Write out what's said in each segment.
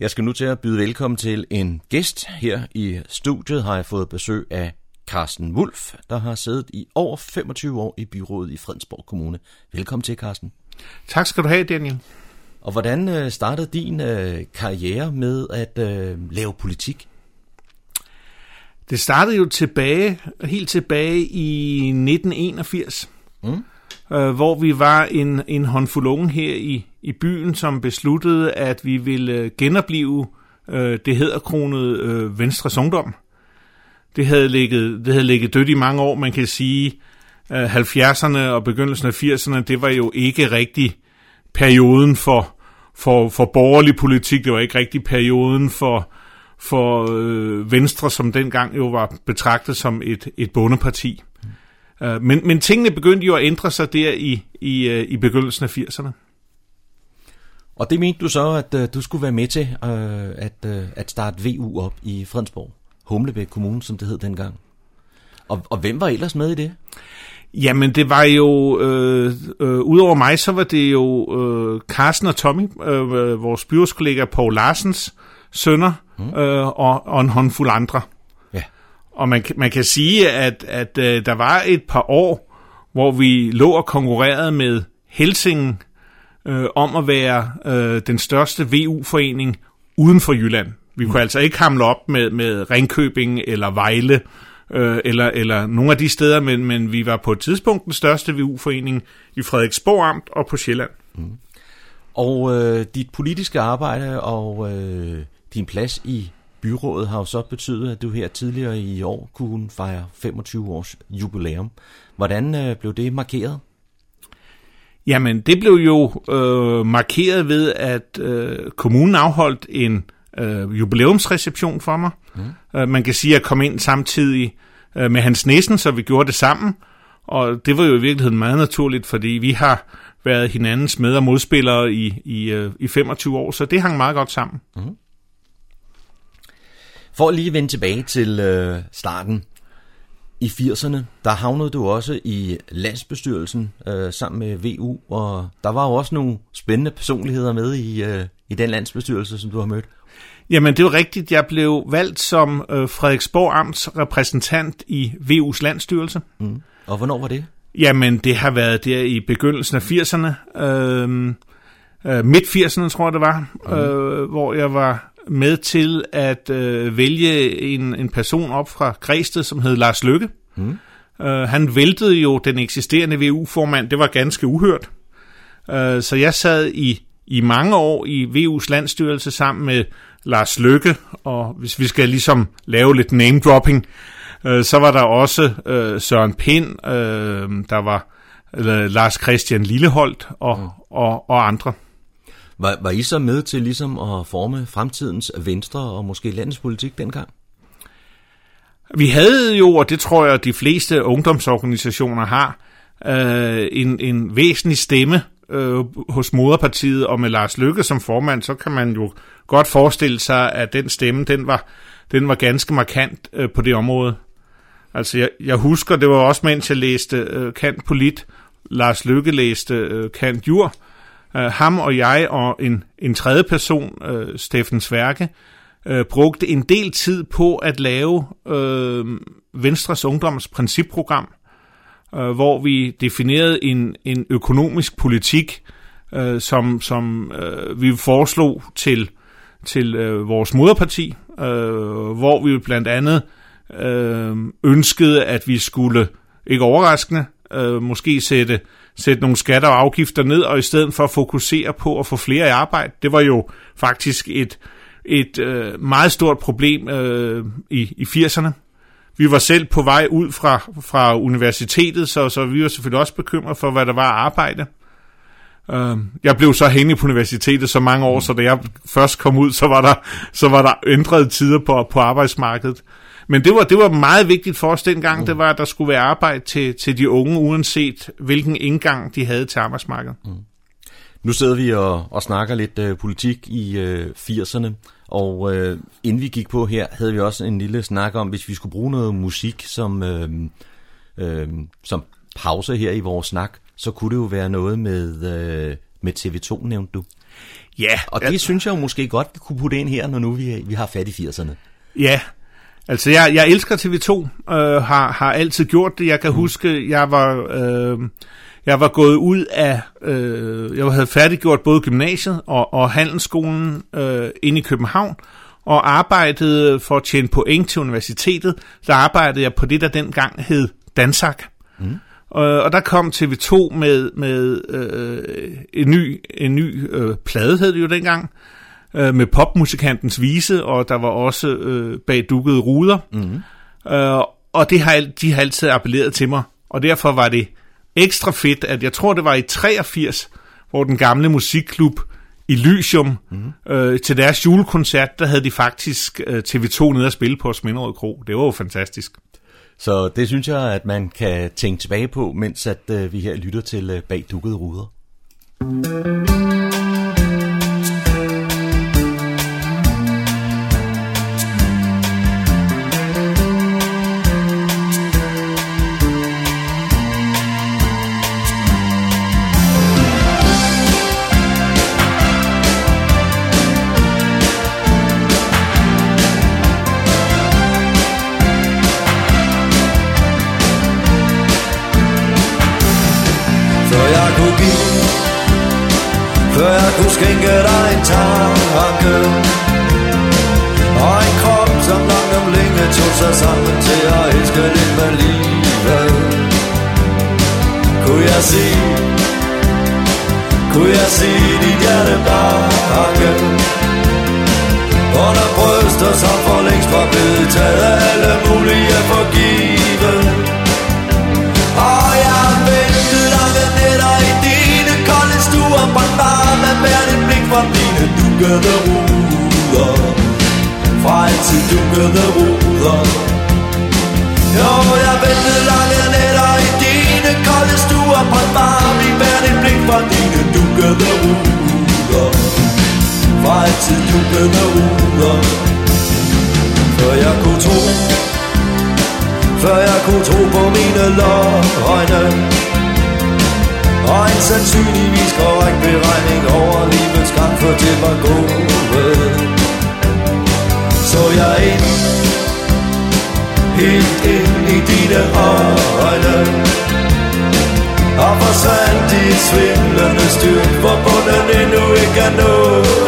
Jeg skal nu til at byde velkommen til en gæst. Her i studiet har jeg fået besøg af Carsten Wulf, der har siddet i over 25 år i byrådet i Fredensborg Kommune. Velkommen til, Carsten. Tak skal du have, Daniel. Og hvordan øh, startede din øh, karriere med at øh, lave politik? Det startede jo tilbage, helt tilbage i 1981, mm øh, hvor vi var en, en håndfuld unge her i, i byen, som besluttede, at vi ville øh, genopleve øh, det hedderkronede øh, Venstres Ungdom. Det havde, ligget, det havde ligget dødt i mange år, man kan sige. Øh, 70'erne og begyndelsen af 80'erne, det var jo ikke rigtig perioden for, for, for borgerlig politik, det var ikke rigtig perioden for, for øh, Venstre, som dengang jo var betragtet som et, et bondeparti. Øh, men, men tingene begyndte jo at ændre sig der i, i, øh, i begyndelsen af 80'erne. Og det mente du så, at øh, du skulle være med til øh, at, øh, at starte VU op i Fredensborg, Humlebæk Kommune, som det hed dengang. Og, og hvem var ellers med i det? Jamen, det var jo, øh, øh, udover mig, så var det jo øh, Carsten og Tommy, øh, vores byrådskollega Paul Larsens sønner, mm. øh, og, og en håndfuld andre. Og man, man kan sige, at, at øh, der var et par år, hvor vi lå og konkurrerede med Helsingen øh, om at være øh, den største VU-forening uden for Jylland. Vi kunne mm. altså ikke hamle op med, med Ringkøbing eller Vejle, øh, eller, eller nogle af de steder, men, men vi var på et tidspunkt den største VU-forening i Frederiksborg Amt og på Sjælland. Mm. Og øh, dit politiske arbejde og øh, din plads i byrådet har jo så betydet, at du her tidligere i år kunne fejre 25 års jubilæum. Hvordan øh, blev det markeret? Jamen, det blev jo øh, markeret ved, at øh, kommunen afholdt en øh, jubilæumsreception for mig. Mm. Øh, man kan sige, at jeg kom ind samtidig øh, med Hans Nissen, så vi gjorde det sammen. Og det var jo i virkeligheden meget naturligt, fordi vi har været hinandens med- og modspillere i, i, øh, i 25 år, så det hang meget godt sammen. Mm. For at lige vende tilbage til øh, starten. I 80'erne, der havnede du også i landsbestyrelsen øh, sammen med VU, og der var jo også nogle spændende personligheder med i, øh, i den landsbestyrelse, som du har mødt. Jamen, det er jo rigtigt. Jeg blev valgt som øh, Frederiksborg Amts repræsentant i VU's landstyrelse. Mm. Og hvornår var det? Jamen, det har været der i begyndelsen af 80'erne. Øh, øh, midt 80'erne, tror jeg det var, mm. øh, hvor jeg var med til at øh, vælge en, en person op fra Græsted, som hed Lars Lykke. Mm. Øh, han væltede jo den eksisterende VU-formand. Det var ganske uhørt. Øh, så jeg sad i, i mange år i VU's landstyrelse sammen med Lars Lykke, og hvis vi skal ligesom lave lidt name-dropping, øh, så var der også øh, Søren Pind, øh, der var øh, Lars Christian Lilleholdt og, mm. og, og andre. Var, var I så med til ligesom at forme fremtidens Venstre og måske landets politik dengang? Vi havde jo, og det tror jeg, de fleste ungdomsorganisationer har, øh, en, en væsentlig stemme øh, hos moderpartiet, og med Lars Lykke som formand, så kan man jo godt forestille sig, at den stemme, den var, den var ganske markant øh, på det område. Altså, jeg, jeg husker, det var også mens jeg læste øh, Kant Polit, Lars Lykke læste øh, Kant Jur, øh, Øh, ham og jeg og en, en tredje person, øh, Steffen Sværke, øh, brugte en del tid på at lave øh, Venstres Ungdoms principprogram, øh, hvor vi definerede en, en økonomisk politik, øh, som, som øh, vi foreslog til, til øh, vores moderparti, øh, hvor vi blandt andet øh, ønskede, at vi skulle, ikke overraskende, øh, måske sætte, sætte nogle skatter og afgifter ned, og i stedet for at fokusere på at få flere i arbejde. Det var jo faktisk et, et øh, meget stort problem øh, i, i 80'erne. Vi var selv på vej ud fra, fra universitetet, så, så vi var selvfølgelig også bekymret for, hvad der var at arbejde. Uh, jeg blev så hængende på universitetet så mange år, så da jeg først kom ud, så var der, så var der ændrede tider på, på arbejdsmarkedet. Men det var, det var meget vigtigt for os dengang, mm. det var, at der skulle være arbejde til, til de unge, uanset hvilken indgang de havde til arbejdsmarkedet. Mm. Nu sidder vi og, og snakker lidt uh, politik i uh, 80'erne, og uh, inden vi gik på her, havde vi også en lille snak om, hvis vi skulle bruge noget musik som, uh, uh, som pause her i vores snak, så kunne det jo være noget med, uh, med TV2, nævnte du. Ja, Og det synes jeg jo måske godt, vi kunne putte ind her, når nu vi, vi har fat i 80'erne. Ja, altså jeg, jeg elsker TV2, øh, har, har altid gjort det. Jeg kan mm. huske, jeg var, øh, jeg var gået ud af, øh, jeg havde færdiggjort både gymnasiet og, og handelsskolen øh, inde i København, og arbejdede for at tjene point til universitetet. Der arbejdede jeg på det, der dengang hed Dansak. Mm. Og, og der kom TV2 med, med øh, en ny, en ny øh, plade, hed det jo dengang, øh, med popmusikantens vise, og der var også øh, bag dukkede ruder. Mm. Øh, og det har, de har altid appelleret til mig, og derfor var det ekstra fedt, at jeg tror, det var i 83, hvor den gamle musikklub Elysium, mm. øh, til deres julekoncert, der havde de faktisk øh, TV2 nede at spille på Sminderød Kro. Det var jo fantastisk. Så det synes jeg, at man kan tænke tilbage på, mens at øh, vi her lytter til øh, bag dukkede ruder. Før på mine løgne Og en sandsynligvis korrekt beregning over livets gang for det var gået Så jeg ind, helt ind i dine øjne. Og forsvandt i et svimlende styrk, hvor bunden endnu ikke er nået.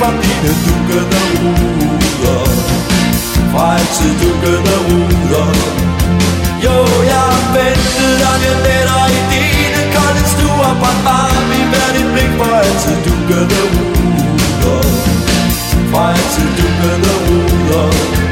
Fra dine dukkende ruder. Fra altid dukkende ruder. Jo, jeg ventede jeg nætter i dine kolde stuer. På Brændt varm i hvert et blik. Fra altid dukkende ruder. Fra altid dukkende ruder.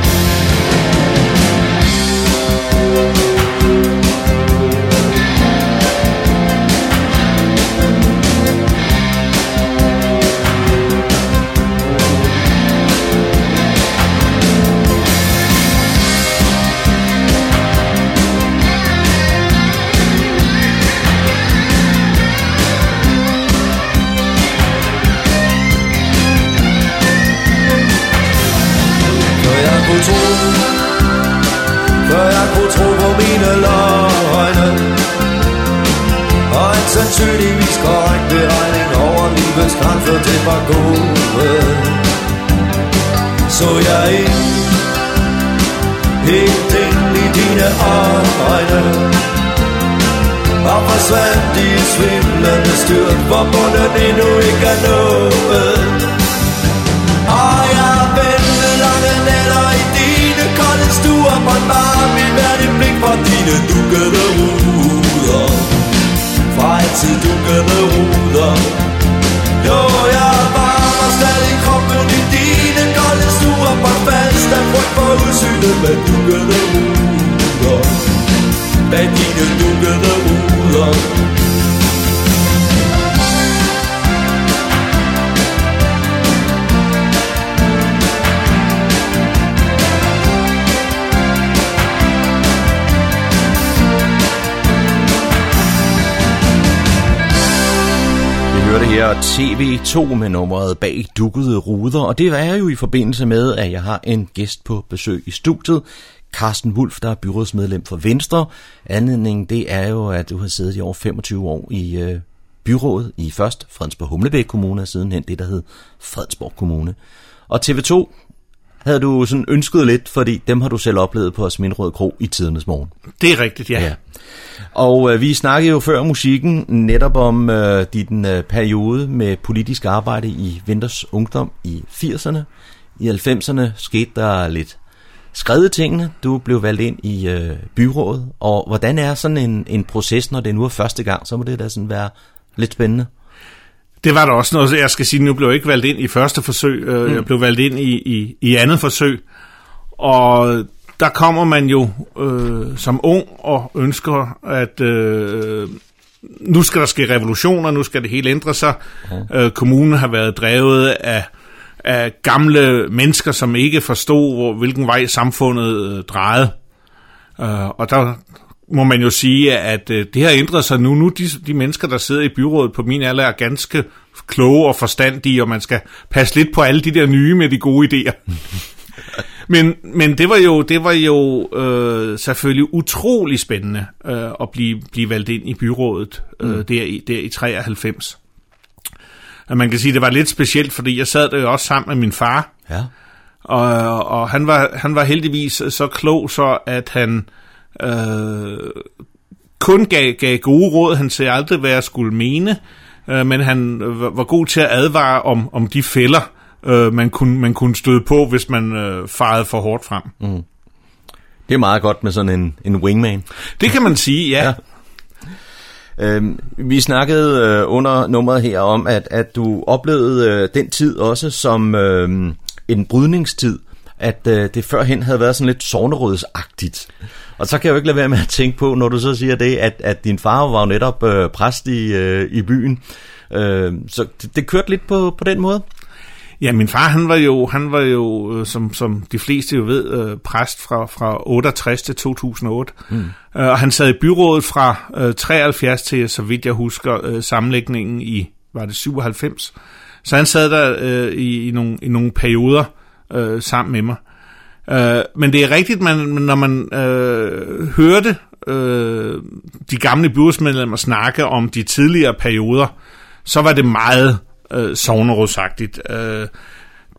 Var gode. Så jeg ind Helt ind i dine øjne Og forsvandt i svimlende styrt Hvor bunden endnu ikke er nået. Og jeg vendte lange nætter i dine kolde stuer Brændt bare mit hvert et blik fra dine dukkede ruder? Fra altid dukkede ruder. Udsynet med dukkede ruder her TV2 med nummeret bag dukkede ruder, og det er jo i forbindelse med, at jeg har en gæst på besøg i studiet, Carsten Wulf, der er byrådsmedlem for Venstre. Anledningen det er jo, at du har siddet i over 25 år i øh, byrådet i først Fredensborg Humlebæk Kommune, og sidenhen det, der hed Fredensborg Kommune. Og TV2 havde du sådan ønsket lidt, fordi dem har du selv oplevet på Smindrød Kro i tidernes morgen. Det er rigtigt, ja. ja. Og øh, vi snakkede jo før musikken netop om øh, din øh, periode med politisk arbejde i Vinters Ungdom i 80'erne. I 90'erne skete der lidt skrevet tingene. Du blev valgt ind i øh, byrådet. Og hvordan er sådan en, en proces, når det nu er første gang? Så må det da sådan være lidt spændende. Det var der også noget, jeg skal sige, nu blev jeg ikke valgt ind i første forsøg, øh, mm. jeg blev valgt ind i, i, i andet forsøg, og der kommer man jo øh, som ung og ønsker, at øh, nu skal der ske revolutioner, nu skal det hele ændre sig. Mm. Øh, kommunen har været drevet af, af gamle mennesker, som ikke forstod, hvor, hvilken vej samfundet øh, drejede. Øh, og der, må man jo sige, at øh, det har ændret sig nu. Nu de, de mennesker, der sidder i byrådet på min alder, er ganske kloge og forstandige, og man skal passe lidt på alle de der nye med de gode idéer. men, men det var jo, det var jo øh, selvfølgelig utrolig spændende øh, at blive, blive valgt ind i byrådet øh, mm. der, i, der i 93. Og man kan sige, at det var lidt specielt, fordi jeg sad der jo også sammen med min far. Ja. Og, og han, var, han var heldigvis så klog, så at han øh, kun gav, gav gode råd. Han sagde aldrig, hvad jeg skulle mene, øh, men han var god til at advare om, om de fælder, øh, man, kunne, man kunne støde på, hvis man øh, farede for hårdt frem. Mm. Det er meget godt med sådan en, en wingman. Det kan man sige, ja. ja. Øhm, vi snakkede øh, under nummeret her om, at, at du oplevede øh, den tid også som øh, en brydningstid, at øh, det førhen havde været sådan lidt sovnerødsagtigt. Og så kan jeg jo ikke lade være med at tænke på, når du så siger det, at, at din far var jo netop øh, præst i, øh, i byen. Øh, så det, det kørte lidt på, på den måde? Ja, min far, han var jo, han var jo øh, som, som de fleste jo ved, øh, præst fra, fra 68 til 2008. Mm. Øh, og han sad i byrådet fra 73 til, så vidt jeg husker, sammenlægningen i, var det 97. Så han sad der øh, i, i, nogle, i nogle perioder øh, sammen med mig. Øh, men det er rigtigt, man, når man øh, hørte øh, de gamle byrådsmedlemmer snakke om de tidligere perioder, så var det meget øh, sovnerådsagtigt. Øh,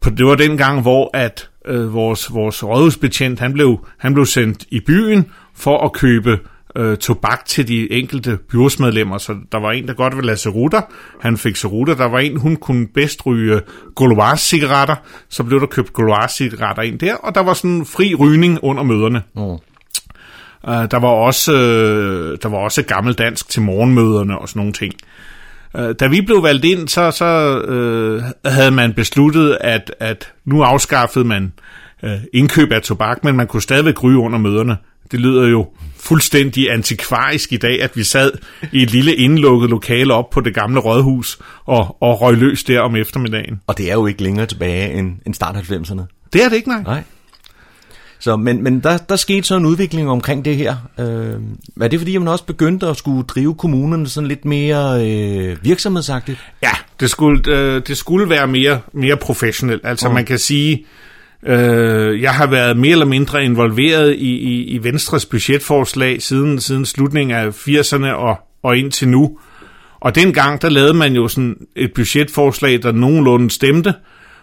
det var den gang, hvor at øh, vores, vores rådhusbetjent, han blev, han blev sendt i byen for at købe øh, tobak til de enkelte byrådsmedlemmer. Så der var en, der godt ville lade cerutter. Han fik cerutter. Der var en, hun kunne bedst ryge Gauloise-cigaretter. Så blev der købt Gauloise-cigaretter ind der. Og der var sådan fri rygning under møderne. Mm. Uh, der var også uh, der var også gammeldansk til morgenmøderne og sådan nogle ting. Uh, da vi blev valgt ind, så, så uh, havde man besluttet, at, at nu afskaffede man uh, indkøb af tobak, men man kunne stadigvæk ryge under møderne. Det lyder jo fuldstændig antikvarisk i dag, at vi sad i et lille indlukket lokale op på det gamle rådhus og, og røg løs der om eftermiddagen. Og det er jo ikke længere tilbage end, end start 90'erne. Det er det ikke, nej. nej. Så, men men der, der skete så en udvikling omkring det her. Øh, er det fordi, man også begyndte at skulle drive kommunerne sådan lidt mere øh, virksomhedsagtigt? Ja, det skulle, øh, det skulle være mere, mere professionelt. Altså mm. man kan sige, Øh, jeg har været mere eller mindre involveret i, i, i Venstres budgetforslag siden, siden slutningen af 80'erne og, og indtil nu. Og dengang, der lavede man jo sådan et budgetforslag, der nogenlunde stemte.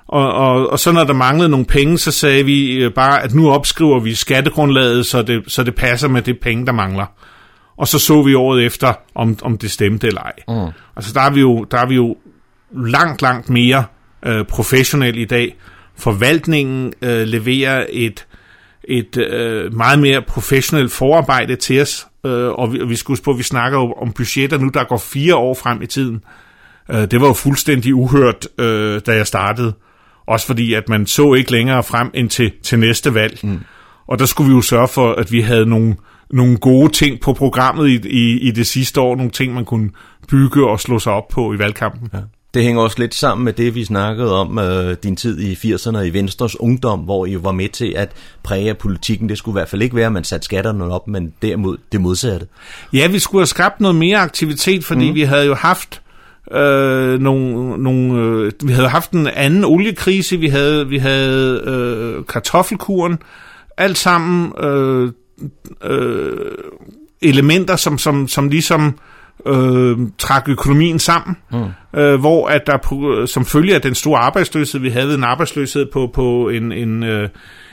Og, og, og så når der manglede nogle penge, så sagde vi øh, bare, at nu opskriver vi skattegrundlaget, så det, så det passer med det penge, der mangler. Og så så vi året efter, om, om det stemte eller ej. Mm. Altså der er vi jo, der er vi jo langt, langt mere øh, professionelle i dag, forvaltningen øh, leverer et, et øh, meget mere professionelt forarbejde til os, øh, og, vi, vi skal huske på, at vi snakker jo om budgetter nu, der går fire år frem i tiden. Øh, det var jo fuldstændig uhørt, øh, da jeg startede. Også fordi, at man så ikke længere frem end til, til næste valg. Mm. Og der skulle vi jo sørge for, at vi havde nogle, nogle gode ting på programmet i, i, i det sidste år. Nogle ting, man kunne bygge og slå sig op på i valgkampen. Ja. Det hænger også lidt sammen med det, vi snakkede om øh, din tid i 80'erne i Venstres Ungdom, hvor I var med til at præge politikken. Det skulle i hvert fald ikke være, at man satte skatterne op, men derimod det modsatte. Ja, vi skulle have skabt noget mere aktivitet, fordi mm. vi havde jo haft øh, nogle, nogle, øh, vi havde haft en anden oliekrise, vi havde, vi havde øh, kartoffelkuren, alt sammen øh, øh, elementer, som, som, som ligesom øh, trak økonomien sammen, mm. øh, hvor at der på, som følge af den store arbejdsløshed, vi havde en arbejdsløshed på, på en, en, øh,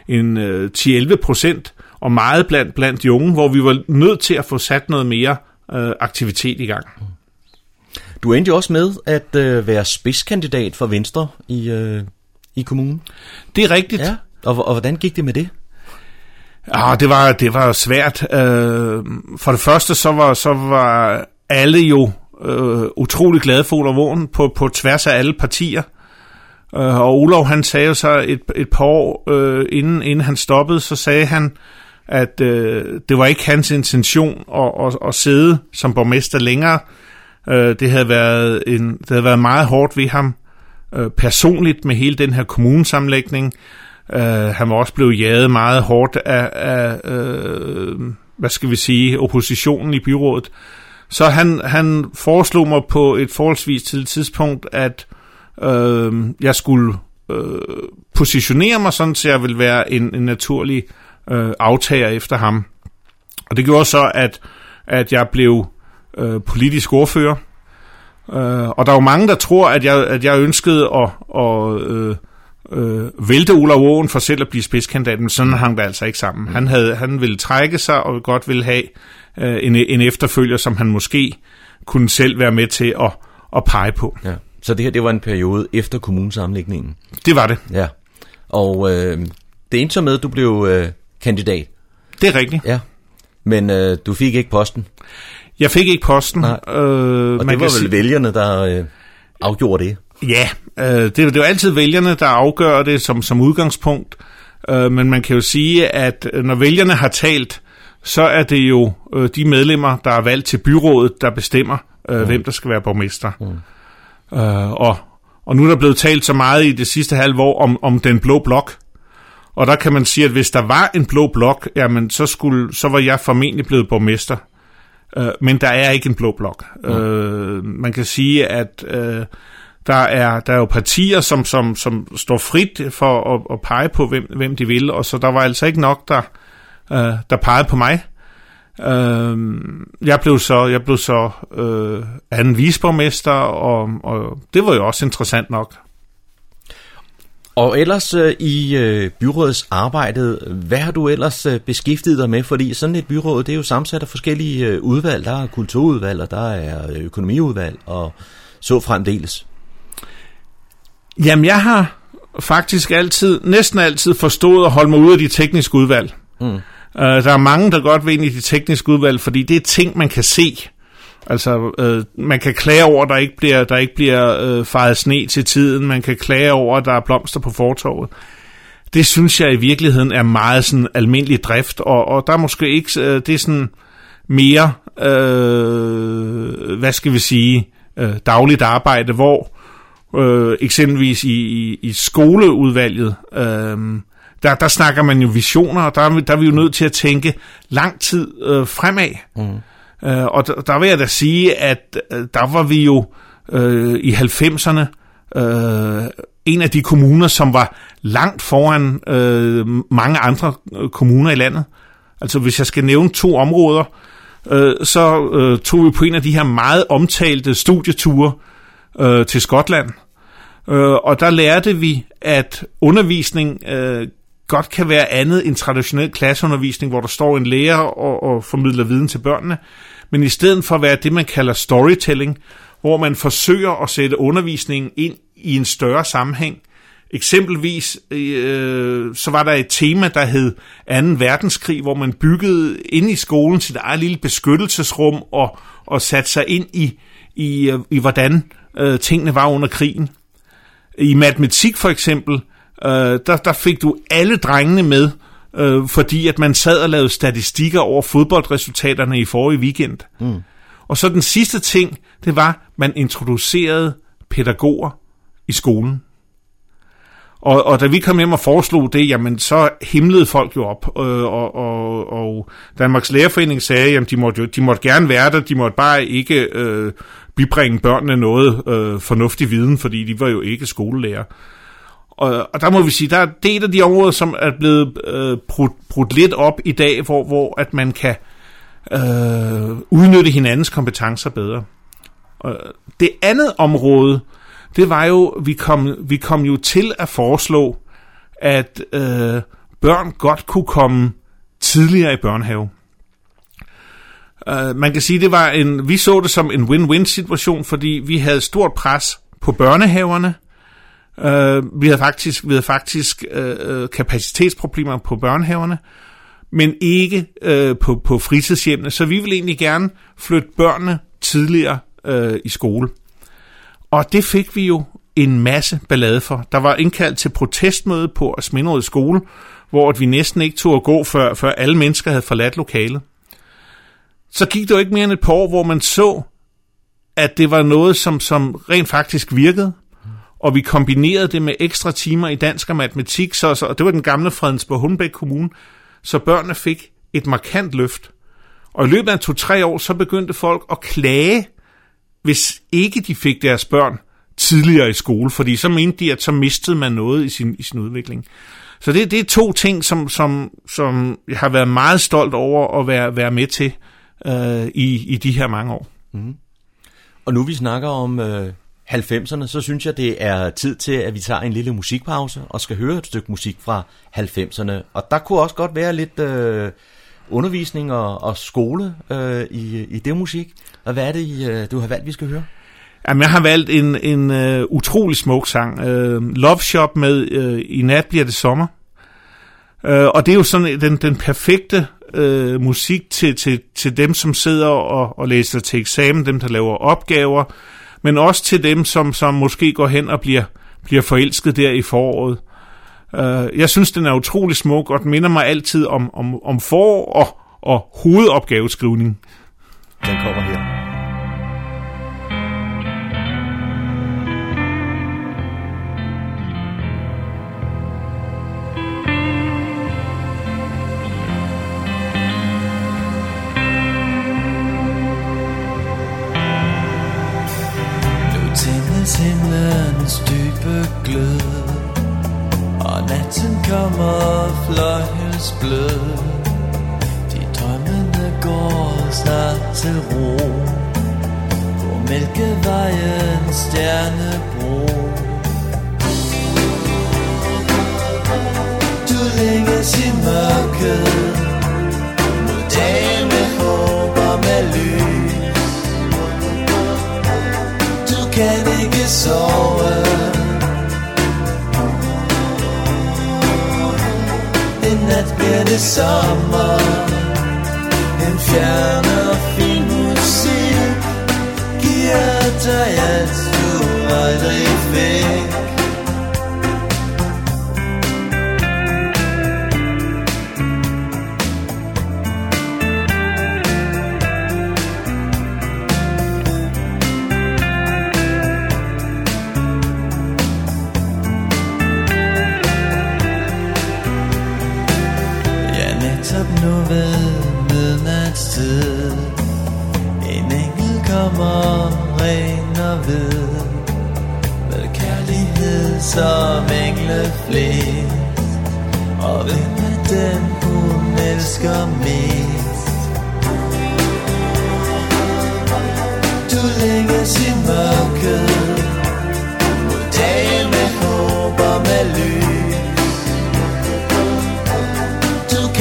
en øh, 10-11 procent, og meget blandt, blandt de unge, hvor vi var nødt til at få sat noget mere øh, aktivitet i gang. Du endte jo også med at øh, være spidskandidat for Venstre i, øh, i kommunen. Det er rigtigt. Ja. Og, og hvordan gik det med det? Ja, det var, det var svært. Øh, for det første, så var, så var alle jo øh, utrolig glade for Olav Vågen på, på tværs af alle partier. Øh, og Olav, han sagde jo så et, et par år øh, inden, inden han stoppede, så sagde han, at øh, det var ikke hans intention at, at, at sidde som borgmester længere. Øh, det, havde været en, det havde været meget hårdt ved ham øh, personligt med hele den her kommunesamlægning. Øh, han var også blevet jaget meget hårdt af, af øh, hvad skal vi sige, oppositionen i byrådet. Så han, han foreslog mig på et forholdsvis tidligt tidspunkt, at øh, jeg skulle øh, positionere mig sådan, så jeg ville være en, en naturlig øh, aftager efter ham. Og det gjorde så, at, at jeg blev øh, politisk ordfører. Øh, og der er jo mange, der tror, at jeg, at jeg ønskede at, at øh, øh, vælte Olav Åen for selv at blive spidskandidat, men sådan hang det altså ikke sammen. Han, havde, han ville trække sig og godt ville have øh, en, en efterfølger, som han måske kunne selv være med til at, at pege på. Ja. Så det her, det var en periode efter kommunesamlægningen? Det var det. Ja. Og øh, det endte så med, at du blev øh, kandidat? Det er rigtigt. Ja. Men øh, du fik ikke posten? Jeg fik ikke posten. Nej. Øh, og det var vel sige... vælgerne, der øh, afgjorde det? Ja, øh, det, det er jo altid vælgerne, der afgør det som, som udgangspunkt. Øh, men man kan jo sige, at når vælgerne har talt, så er det jo øh, de medlemmer, der er valgt til byrådet, der bestemmer, øh, mm. hvem der skal være borgmester. Mm. Øh, og, og nu er der blevet talt så meget i det sidste halve år om, om den blå blok. Og der kan man sige, at hvis der var en blå blok, jamen så, skulle, så var jeg formentlig blevet borgmester. Øh, men der er ikke en blå blok. Mm. Øh, man kan sige, at øh, der, er, der er jo partier, som, som, som står frit for at, at pege på, hvem, hvem de vil, og så der var altså ikke nok, der, øh, der pegede på mig. Øh, jeg blev så, jeg blev så øh, anden visborgmester, og, og det var jo også interessant nok. Og ellers øh, i øh, byrådets arbejde, hvad har du ellers øh, beskæftiget dig med? Fordi sådan et byråd, det er jo sammensat af forskellige øh, udvalg. Der er kulturudvalg, og der er økonomiudvalg, og så fremdeles. Jamen, jeg har faktisk altid, næsten altid forstået at holde mig ude af de tekniske udvalg. Mm. Øh, der er mange, der godt vil ind i det tekniske udvalg, fordi det er ting, man kan se. Altså, øh, man kan klage over, at der ikke bliver, der ikke bliver øh, faret sne til tiden. Man kan klage over, at der er blomster på fortorvet. Det synes jeg i virkeligheden er meget sådan almindelig drift, og, og der er måske ikke, øh, det er sådan mere, øh, hvad skal vi sige, øh, dagligt arbejde, hvor øh, eksempelvis i, i, i skoleudvalget, øh, der, der snakker man jo visioner, og der, der er vi jo nødt til at tænke lang tid øh, fremad. Mm. Øh, og der, der vil jeg da sige, at øh, der var vi jo øh, i 90'erne øh, en af de kommuner, som var langt foran øh, mange andre øh, kommuner i landet. Altså hvis jeg skal nævne to områder, øh, så øh, tog vi på en af de her meget omtalte studieture øh, til Skotland. Øh, og der lærte vi, at undervisning øh, godt kan være andet end traditionel klasseundervisning, hvor der står en lærer og, og formidler viden til børnene men i stedet for at være det, man kalder storytelling, hvor man forsøger at sætte undervisningen ind i en større sammenhæng. Eksempelvis øh, så var der et tema, der hed 2. verdenskrig, hvor man byggede ind i skolen sit eget lille beskyttelsesrum og, og satte sig ind i, i, øh, i hvordan øh, tingene var under krigen. I matematik for eksempel, øh, der, der fik du alle drengene med, øh, fordi at man sad og lavede statistikker over fodboldresultaterne i forrige weekend. Mm. Og så den sidste ting, det var, man introducerede pædagoger i skolen. Og, og da vi kom hjem og foreslog det, jamen så himlede folk jo op, øh, og, og, og Danmarks Lærerforening sagde, jamen de måtte, jo, de måtte gerne være der, de måtte bare ikke øh, bibringe børnene noget øh, fornuftig viden, fordi de var jo ikke skolelærer. Og, og der må vi sige, der er det et af de områder, som er blevet øh, brudt, brudt lidt op i dag, hvor, hvor at man kan øh, udnytte hinandens kompetencer bedre. Og det andet område, det var jo, vi kom, vi kom jo til at foreslå, at øh, børn godt kunne komme tidligere i børnehave. Uh, man kan sige, det var en, vi så det som en win-win situation, fordi vi havde stort pres på børnehaverne. Uh, vi havde faktisk, vi havde faktisk uh, kapacitetsproblemer på børnehaverne, men ikke uh, på, på fritidshjemmene. Så vi ville egentlig gerne flytte børnene tidligere uh, i skole. Og det fik vi jo en masse ballade for. Der var indkaldt til protestmøde på Asminderød skole, hvor vi næsten ikke tog at gå, før, før alle mennesker havde forladt lokalet. Så gik det jo ikke mere end et par år, hvor man så, at det var noget, som, som rent faktisk virkede, og vi kombinerede det med ekstra timer i dansk og matematik, så, så og det var den gamle Fredensborg Hundbæk Kommune, så børnene fik et markant løft. Og i løbet af to-tre år, så begyndte folk at klage, hvis ikke de fik deres børn tidligere i skole, fordi så mente de, at så mistede man noget i sin, i sin udvikling. Så det, det er to ting, som, som, som jeg har været meget stolt over at være, være med til øh, i, i de her mange år. Mm. Og nu vi snakker om øh, 90'erne, så synes jeg, det er tid til, at vi tager en lille musikpause og skal høre et stykke musik fra 90'erne. Og der kunne også godt være lidt øh, undervisning og, og skole øh, i, i det musik. Og hvad er det, øh, du har valgt, vi skal høre? Jamen, jeg har valgt en, en uh, utrolig smuk sang. Uh, Love Shop med uh, I nat bliver det sommer. Uh, og det er jo sådan den, den perfekte uh, musik til, til, til dem, som sidder og, og læser til eksamen, dem, der laver opgaver, men også til dem, som, som måske går hen og bliver, bliver forelsket der i foråret. Uh, jeg synes, den er utrolig smuk, og den minder mig altid om, om, om forår og, og hovedopgaveskrivning. Den kommer her.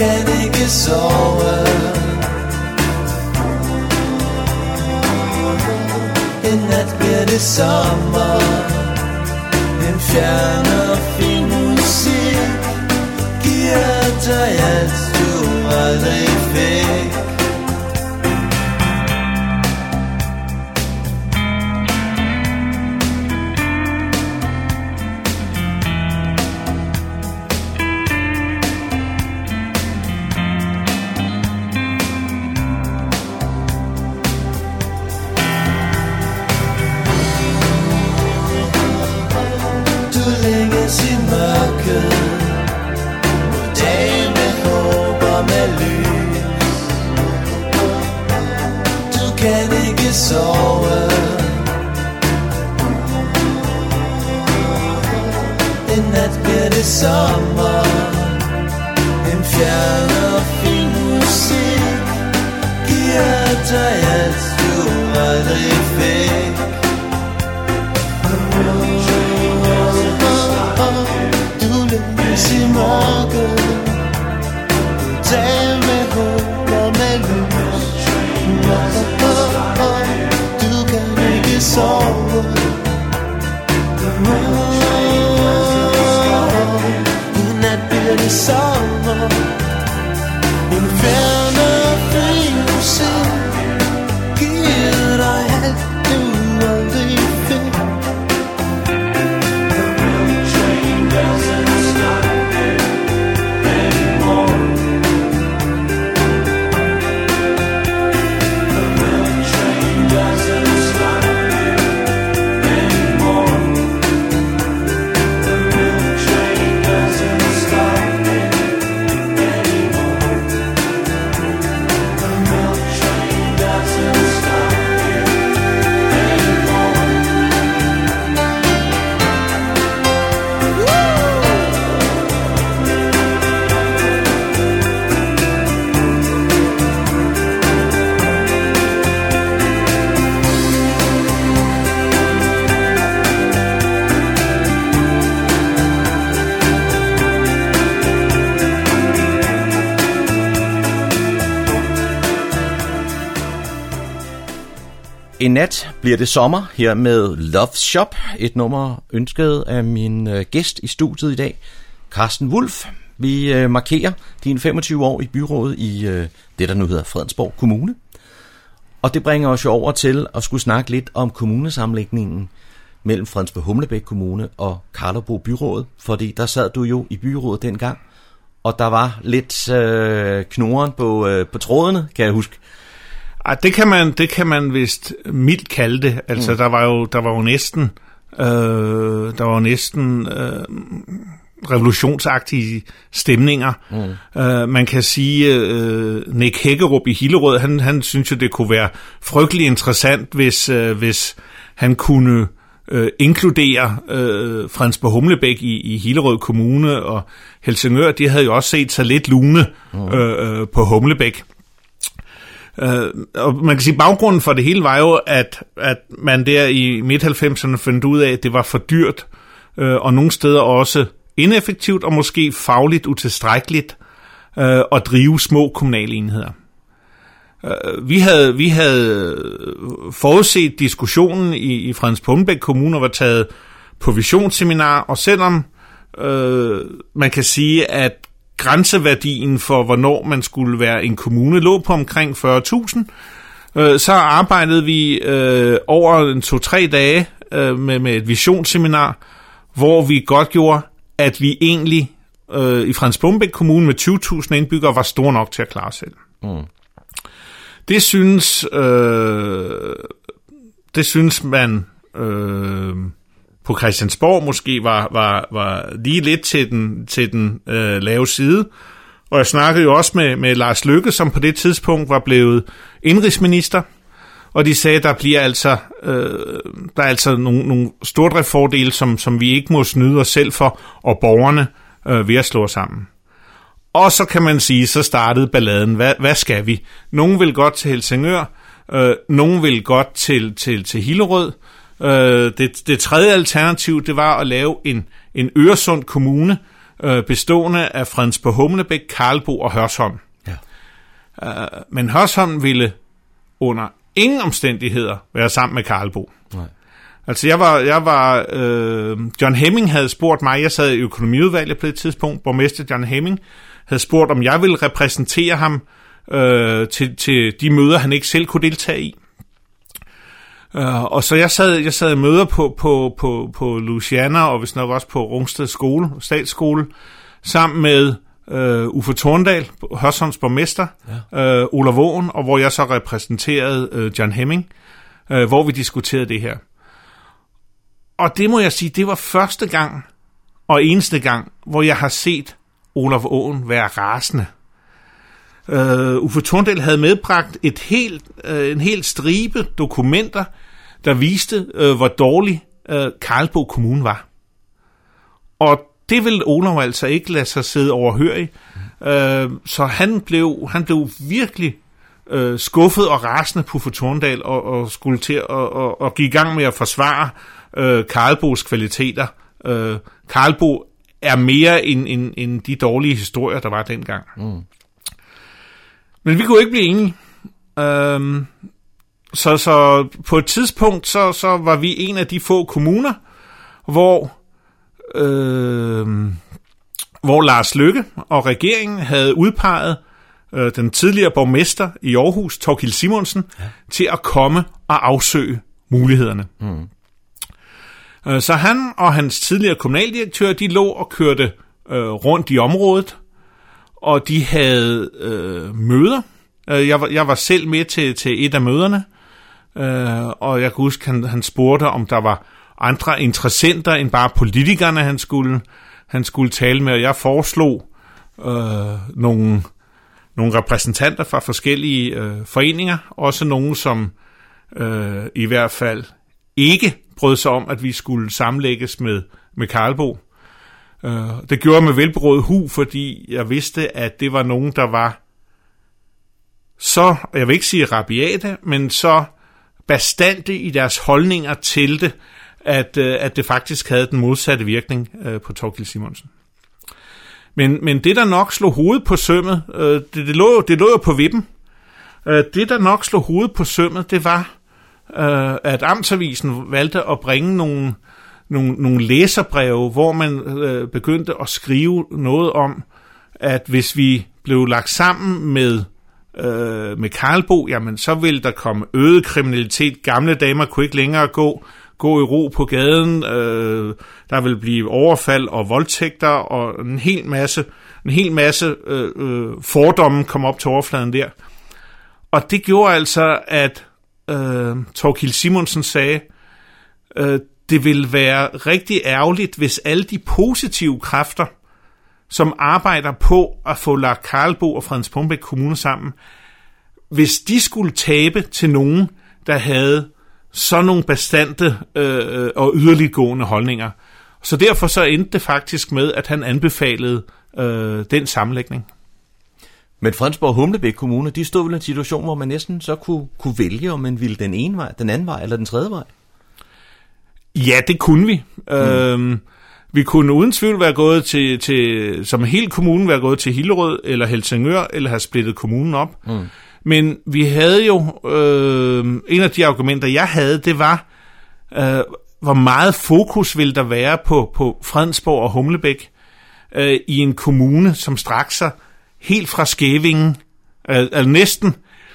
Kan ikke sove. En nat bliver det sommer. En fjern og fin musik Giver dig alt du aldrig fik. Sommer. En fjern og fin musik Giver dig alt. En nat bliver det sommer her med Love Shop, et nummer ønsket af min øh, gæst i studiet i dag, Carsten Wulf. Vi øh, markerer din 25 år i byrådet i øh, det, der nu hedder Fredensborg Kommune. Og det bringer os jo over til at skulle snakke lidt om kommunesammenlægningen mellem Fredensborg Humlebæk Kommune og Karlebo Byrådet, fordi der sad du jo i byrådet dengang, og der var lidt øh, knoren på, øh, på trådene, kan jeg huske. Ej, det kan man, det kan man vist mildt kalde det. Altså, mm. der var jo, der var jo næsten, øh, der var jo næsten øh, revolutionsagtige stemninger. Mm. Øh, man kan sige, øh, Nick Hækkerup i Hillerød, han, han synes jo, det kunne være frygtelig interessant, hvis, øh, hvis han kunne øh, inkludere øh, Fredensborg Humlebæk i, i Hillerød Kommune og Helsingør. De havde jo også set sig lidt lune mm. øh, øh, på Humlebæk. Øh, og man kan sige, baggrunden for det hele var jo, at, at man der i midt-90'erne fandt ud af, at det var for dyrt, øh, og nogle steder også ineffektivt og måske fagligt utilstrækkeligt øh, at drive små kommunale enheder. Øh, vi, havde, vi havde forudset diskussionen i, i Frans Pumbæk Kommune og var taget på visionsseminar, og selvom øh, man kan sige, at grænseværdien for, hvornår man skulle være en kommune, lå på omkring 40.000. Øh, så arbejdede vi øh, over en to-tre dage øh, med, med et visionsseminar, hvor vi godt gjorde, at vi egentlig øh, i Frans Bumbæk Kommune med 20.000 indbyggere var store nok til at klare selv. Mm. Det synes, øh, det synes man øh, på Christiansborg måske var, var, var lige lidt til den, til den øh, lave side. Og jeg snakkede jo også med, med Lars Lykke, som på det tidspunkt var blevet indrigsminister, og de sagde, at der bliver altså, øh, der er altså nogle, nogle stordriftfordele, som, som vi ikke må snyde os selv for, og borgerne øh, ved at slå sammen. Og så kan man sige, så startede balladen. Hvad, hvad skal vi? Nogen vil godt til Helsingør, øh, nogen vil godt til, til, til Hillerød, Øh, det, det tredje alternativ, det var at lave en, en Øresund kommune, øh, bestående af Fredensborg Humlebæk, Karlbo og Hørsholm. Ja. Øh, men Hørsholm ville under ingen omstændigheder være sammen med Karlbo. Nej. Altså jeg var, jeg var øh, John Hemming havde spurgt mig, jeg sad i økonomiudvalget på det tidspunkt, borgmester John Hemming havde spurgt, om jeg ville repræsentere ham øh, til, til de møder, han ikke selv kunne deltage i. Uh, og så jeg sad, jeg sad i møder på, på, på, på Luciana, og hvis nok også på Rungsted skole, statsskole, sammen med uh, Uffe Torndal, Hørsholms borgmester, ja. uh, Olaf Vågen, og hvor jeg så repræsenterede uh, John Hemming, uh, hvor vi diskuterede det her. Og det må jeg sige, det var første gang, og eneste gang, hvor jeg har set Olaf Åen være rasende. Uh, Uffe Thorndal havde medbragt et helt, uh, en helt stribe dokumenter, der viste, uh, hvor dårlig uh, Karlbo Kommune var. Og det ville Olof altså ikke lade sig sidde overhørig. Øh, så han blev, han blev virkelig uh, skuffet og rasende på Torndal og, og skulle til at og, og give i gang med at forsvare uh, Karlbos kvaliteter. Uh, Karlbo er mere end, end, end de dårlige historier, der var dengang. Mm. Men vi kunne ikke blive enige. Øhm, så, så på et tidspunkt, så, så var vi en af de få kommuner, hvor, øh, hvor Lars Lykke og regeringen havde udpeget øh, den tidligere borgmester i Aarhus, Torkild Simonsen, ja. til at komme og afsøge mulighederne. Mm. Øh, så han og hans tidligere kommunaldirektør, de lå og kørte øh, rundt i området, og de havde øh, møder. Øh, jeg, var, jeg var selv med til, til et af møderne, øh, og jeg kan huske, han, han spurgte, om der var andre interessenter end bare politikerne, han skulle, han skulle tale med, og jeg foreslog øh, nogle, nogle repræsentanter fra forskellige øh, foreninger, også nogle, som øh, i hvert fald ikke brød sig om, at vi skulle sammenlægges med, med Karlbo. Øh, det gjorde jeg med velberådet hu, fordi jeg vidste, at det var nogen, der var så, jeg vil ikke sige rabiate, men så bastante i deres holdninger til det, at, øh, at det faktisk havde den modsatte virkning øh, på Torgild Simonsen. Men, men det, der nok slog hovedet på sømmet, øh, det, det, lå, det lå jo på vippen. Det, der nok slog hovedet på sømmet, det var, at Amtsavisen valgte at bringe nogle, nogle, nogle læserbreve, hvor man øh, begyndte at skrive noget om, at hvis vi blev lagt sammen med øh, med Karlbo, jamen så ville der komme øget kriminalitet. Gamle damer kunne ikke længere gå gå i ro på gaden. øh, der vil blive overfald og voldtægter og en hel masse en hel masse øh, øh, fordomme kom op til overfladen der. Og det gjorde altså, at øh, Torkild Simonsen sagde, øh, det vil være rigtig ærgerligt, hvis alle de positive kræfter, som arbejder på at få lagt Karlbo og Frans Pumbæk Kommune sammen, hvis de skulle tabe til nogen, der havde så nogle bestandte øh, og yderliggående holdninger. Så derfor så endte det faktisk med, at han anbefalede øh, den sammenlægning. Men Fredensborg og Humlebæk Kommune, de stod vel i en situation, hvor man næsten så kunne, kunne vælge, om man ville den ene vej, den anden vej eller den tredje vej? Ja, det kunne vi. Mm. Øhm, vi kunne uden tvivl være gået til, til, som hele kommunen, være gået til Hillerød eller Helsingør, eller have splittet kommunen op. Mm. Men vi havde jo, øh, en af de argumenter, jeg havde, det var, øh, hvor meget fokus vil der være på, på Fredensborg og Humlebæk øh, i en kommune, som straks sig helt fra Skævingen, altså næsten,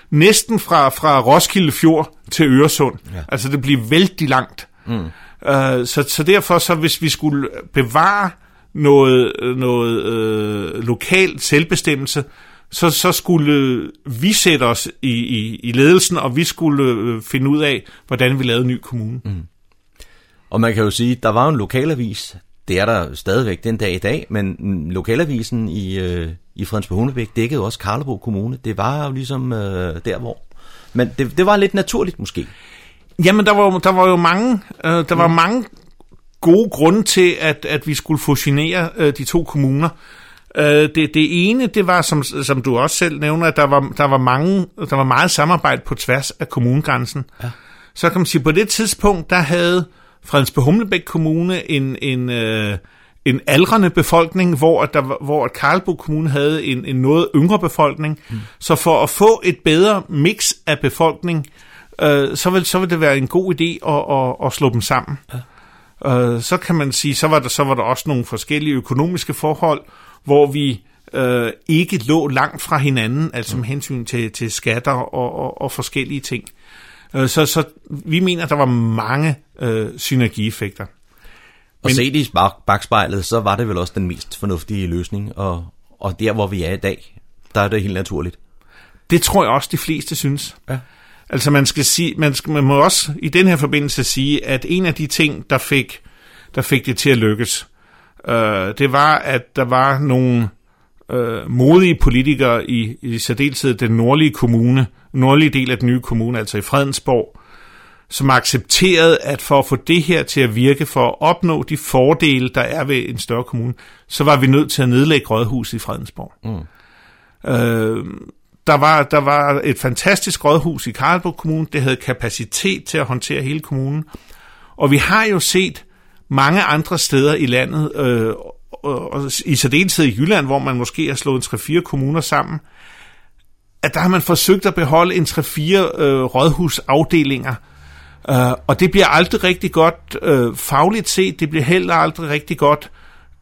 næsten fra, fra Roskilde Fjord til Øresund. Ja. Altså det bliver vældig langt. Mm. Øh, så, så derfor, så hvis vi skulle bevare noget, noget øh, lokal selvbestemmelse, så, så skulle vi sætte os i, i, i ledelsen, og vi skulle øh, finde ud af, hvordan vi lavede en ny kommune. Mm. Og man kan jo sige, der var en lokalavis, det er der stadigvæk den dag i dag, men lokalavisen i, øh, i Fredensborg Hundebæk dækkede også Karlebo Kommune. Det var jo ligesom øh, der, hvor... Men det, det var lidt naturligt måske. Jamen, der var, der var jo mange, øh, der mm. var mange gode grunde til, at, at vi skulle fusionere øh, de to kommuner. Øh, det, det ene, det var, som, som du også selv nævner, at der var, der, var mange, der var meget samarbejde på tværs af kommunegrænsen. Ja. Så kan man sige, på det tidspunkt, der havde Fredensborg Humlebæk Kommune en, en, øh, en aldrende befolkning, hvor, der, hvor Karlbo Kommune havde en, en noget yngre befolkning. Mm. Så for at få et bedre mix af befolkning, øh, så, vil, så vil det være en god idé at, at, at slå dem sammen. Ja. Øh, så kan man sige, så var, der, så var der også nogle forskellige økonomiske forhold, hvor vi øh, ikke lå langt fra hinanden, altså med hensyn til, til skatter og, og, og forskellige ting. Øh, så, så vi mener, at der var mange øh, synergieffekter. Og set i bagspejlet, så var det vel også den mest fornuftige løsning, og, og der, hvor vi er i dag, der er det helt naturligt. Det tror jeg også, de fleste synes. Ja. Altså man skal sige, man, skal, man må også i den her forbindelse sige, at en af de ting, der fik, der fik det til at lykkes, øh, det var, at der var nogle øh, modige politikere i, i særdeleshed den nordlige kommune, nordlige del af den nye kommune, altså i Fredensborg, som accepterede, at for at få det her til at virke, for at opnå de fordele, der er ved en større kommune, så var vi nødt til at nedlægge rådhuset i Fredensborg. Mm. Øh, der, var, der var et fantastisk rådhus i Karlsborg Kommune, det havde kapacitet til at håndtere hele kommunen, og vi har jo set mange andre steder i landet, øh, og i særdeleshed i Jylland, hvor man måske har slået en 3-4 kommuner sammen, at der har man forsøgt at beholde en 3-4 øh, rådhusafdelinger, øh, og det bliver aldrig rigtig godt øh, fagligt set, det bliver heller aldrig rigtig godt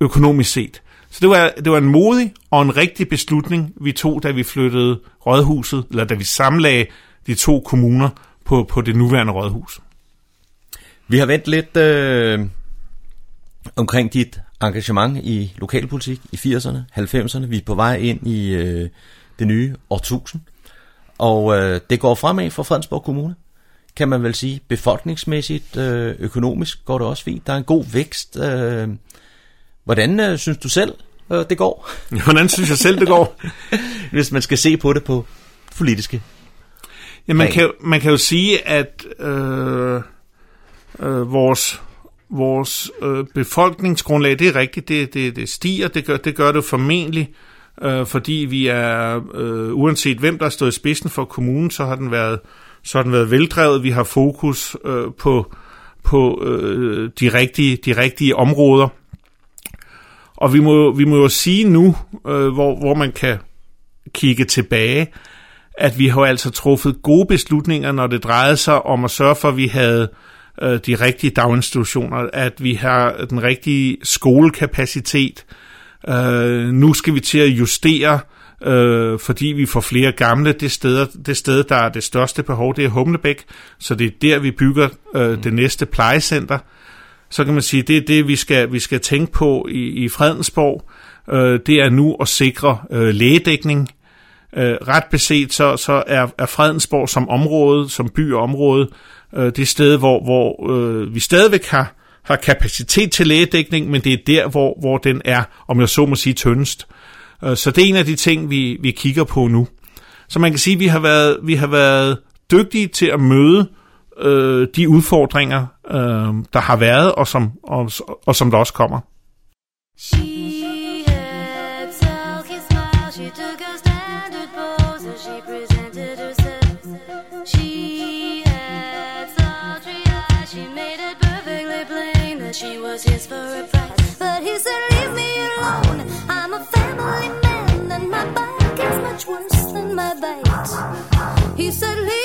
økonomisk set. Så det var, det var en modig og en rigtig beslutning, vi tog, da vi flyttede rådhuset, eller da vi samlagde de to kommuner på, på det nuværende rådhus. Vi har vendt lidt øh, omkring dit engagement i lokalpolitik i 80'erne, 90'erne. Vi er på vej ind i øh, det nye årtusind. Og øh, det går fremad for Fredensborg Kommune, kan man vel sige. Befolkningsmæssigt, øh, økonomisk går det også fint. Der er en god vækst. Øh, hvordan øh, synes du selv, øh, det går? Hvordan synes jeg selv, det går? Hvis man skal se på det på politiske. Ja, man, kan, man kan jo sige, at øh, øh, vores vores øh, befolkningsgrundlag, det er rigtigt, det, det, det stiger, det gør, det gør det formentlig, øh, fordi vi er, øh, uanset hvem der stået i spidsen for kommunen, så har den været, så har den været veldrevet, vi har fokus øh, på, på øh, de, rigtige, de rigtige områder. Og vi må, vi må jo sige nu, øh, hvor, hvor man kan kigge tilbage, at vi har altså truffet gode beslutninger, når det drejede sig om at sørge for, at vi havde øh, de rigtige daginstitutioner, at vi har den rigtige skolekapacitet. Øh, nu skal vi til at justere, øh, fordi vi får flere gamle. Det sted, det sted, der er det største behov, det er Humlebæk, så det er der, vi bygger øh, det næste plejecenter. Så kan man sige, det er det, vi skal, vi skal tænke på i, i Fredensborg. Øh, det er nu at sikre øh, lægedækning. Øh, ret beset så, så er, er Fredensborg som område, som by og område, øh, det sted, hvor, hvor øh, vi stadigvæk har, har kapacitet til lægedækning, men det er der, hvor, hvor den er, om jeg så må sige, tyndest. Øh, så det er en af de ting, vi, vi kigger på nu. Så man kan sige, at vi har været, vi har været dygtige til at møde øh, de udfordringer, øh, der har været, og som, og, og som der også kommer. He said, Leave.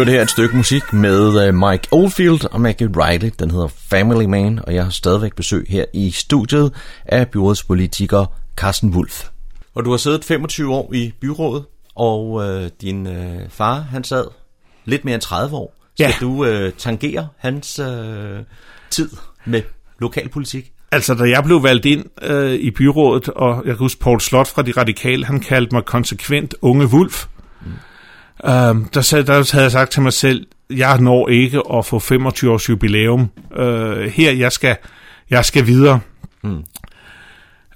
Hørte her et stykke musik med uh, Mike Oldfield og Maggie Riley. Den hedder Family Man, og jeg har stadigvæk besøg her i studiet af byrådspolitiker Carsten Wulf. Og du har siddet 25 år i byrådet, og uh, din uh, far, han sad lidt mere end 30 år. Skal Ja. du uh, tangere hans uh, tid med lokalpolitik? Altså, da jeg blev valgt ind øh, i byrådet, og jeg kan huske Paul Slot fra De Radikale, han kaldte mig konsekvent unge Wulf. Mm. Øhm, der, der havde jeg sagt til mig selv, jeg når ikke at få 25 års jubilæum. Øh, her, jeg skal, jeg skal videre. Mm.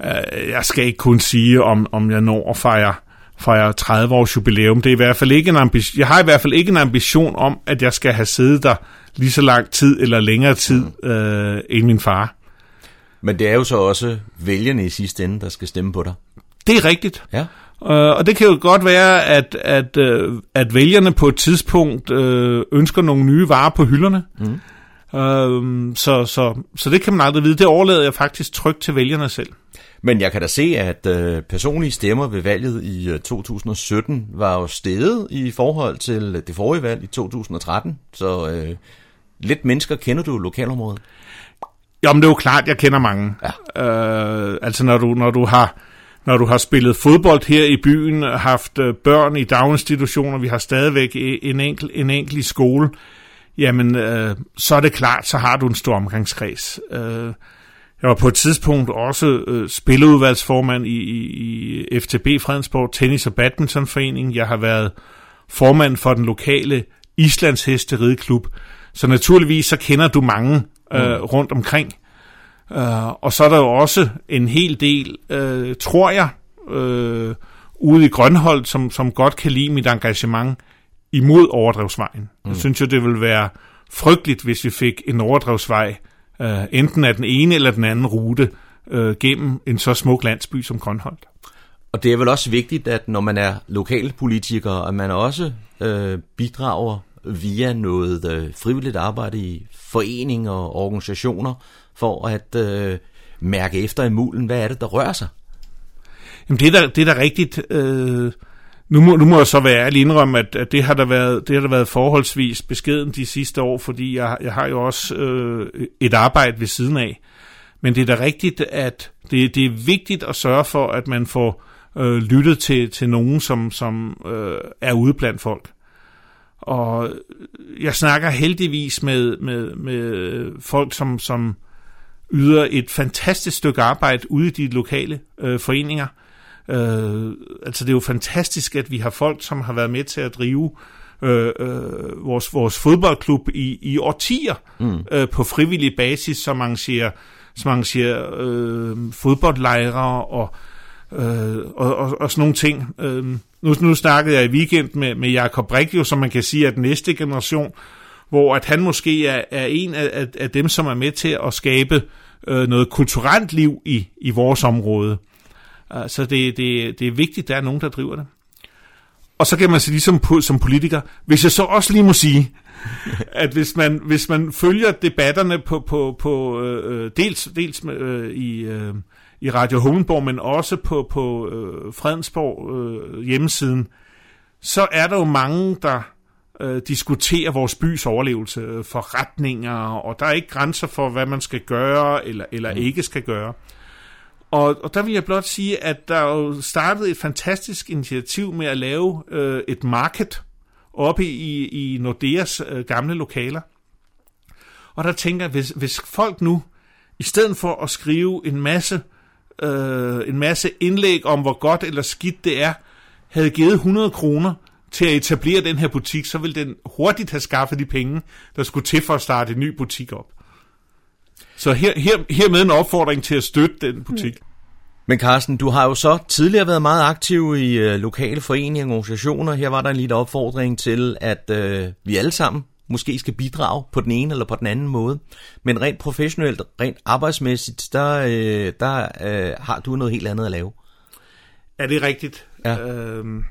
Øh, jeg skal ikke kun sige, om, om jeg når at fejre, fejre 30 års jubilæum. Det er i hvert fald ikke en ambition, jeg har i hvert fald ikke en ambition om, at jeg skal have siddet der lige så lang tid eller længere tid øh, end min far. Men det er jo så også vælgerne i sidste ende, der skal stemme på dig. Det er rigtigt. Ja. Øh, og det kan jo godt være, at, at, øh, at vælgerne på et tidspunkt øh, ønsker nogle nye varer på hylderne. Mm. Øh, så, så, så det kan man aldrig vide. Det overlader jeg faktisk trygt til vælgerne selv. Men jeg kan da se, at øh, personlige stemmer ved valget i øh, 2017 var jo steget i forhold til det forrige valg i 2013. Så øh, lidt mennesker kender du lokalområdet. Jo, men det er jo klart, jeg kender mange. Ja. Øh, altså når du, når du har når du har spillet fodbold her i byen, haft øh, børn i daginstitutioner, vi har stadigvæk en enkelt en enkel i skole, jamen øh, så er det klart, så har du en stor omgangskreds. Øh, jeg var på et tidspunkt også øh, spilleudvalgsformand i, i, i FTB Fredensborg Tennis- og Badmintonforening. Jeg har været formand for den lokale Islands Hesterideklub. Så naturligvis så kender du mange øh, rundt omkring. Uh, og så er der jo også en hel del, uh, tror jeg, uh, ude i Grønhold, som, som godt kan lide mit engagement imod overdrevsvejen. Mm. Jeg synes jo, det vil være frygteligt, hvis vi fik en overdrevsvej, uh, enten af den ene eller den anden rute, uh, gennem en så smuk landsby som Grønhold. Og det er vel også vigtigt, at når man er lokalpolitiker, at man også øh, bidrager via noget øh, frivilligt arbejde i foreninger og organisationer, for at øh, mærke efter i mulen, hvad er det, der rører sig? Jamen det er da, det er da rigtigt. Øh, nu, må, nu må jeg så være ærlig indrømme, at, at det, har der været, det har der været forholdsvis beskeden de sidste år, fordi jeg, jeg har jo også øh, et arbejde ved siden af. Men det er da rigtigt, at det, det er vigtigt at sørge for, at man får øh, lyttet til, til nogen, som, som øh, er ude blandt folk. Og jeg snakker heldigvis med, med, med folk, som, som yder et fantastisk stykke arbejde ude i de lokale øh, foreninger. Øh, altså det er jo fantastisk, at vi har folk, som har været med til at drive øh, øh, vores, vores fodboldklub i, i årtier mm. øh, på frivillig basis, som arrangerer, som arrangerer øh, fodboldlejre og, øh, og, og, og sådan nogle ting. Øh, nu, nu snakkede jeg i weekend med, med Jakob Brigio, som man kan sige er den næste generation, hvor at han måske er, er en af, af, af dem, som er med til at skabe øh, noget kulturelt liv i, i vores område. Uh, så det, det, det er vigtigt, at der er nogen, der driver det. Og så kan man sige ligesom som politiker, hvis jeg så også lige må sige, at hvis man, hvis man følger debatterne på, på, på øh, dels, dels øh, i, øh, i Radio Hohenborg, men også på, på øh, Fredensborg øh, hjemmesiden, så er der jo mange, der øh, diskuterer vores bys overlevelse, øh, forretninger, og der er ikke grænser for, hvad man skal gøre eller, eller mm. ikke skal gøre. Og, og der vil jeg blot sige, at der er jo startet et fantastisk initiativ med at lave øh, et market oppe i, i Nordeas øh, gamle lokaler. Og der tænker jeg, hvis, hvis folk nu, i stedet for at skrive en masse, øh, en masse indlæg om, hvor godt eller skidt det er, havde givet 100 kroner til at etablere den her butik, så ville den hurtigt have skaffet de penge, der skulle til for at starte en ny butik op. Så her, her, hermed en opfordring til at støtte den butik. Men Carsten, du har jo så tidligere været meget aktiv i øh, lokale foreninger og organisationer. Her var der en lille opfordring til, at øh, vi alle sammen måske skal bidrage på den ene eller på den anden måde. Men rent professionelt, rent arbejdsmæssigt, der, øh, der øh, har du noget helt andet at lave. Er det rigtigt? Ja. Øhm,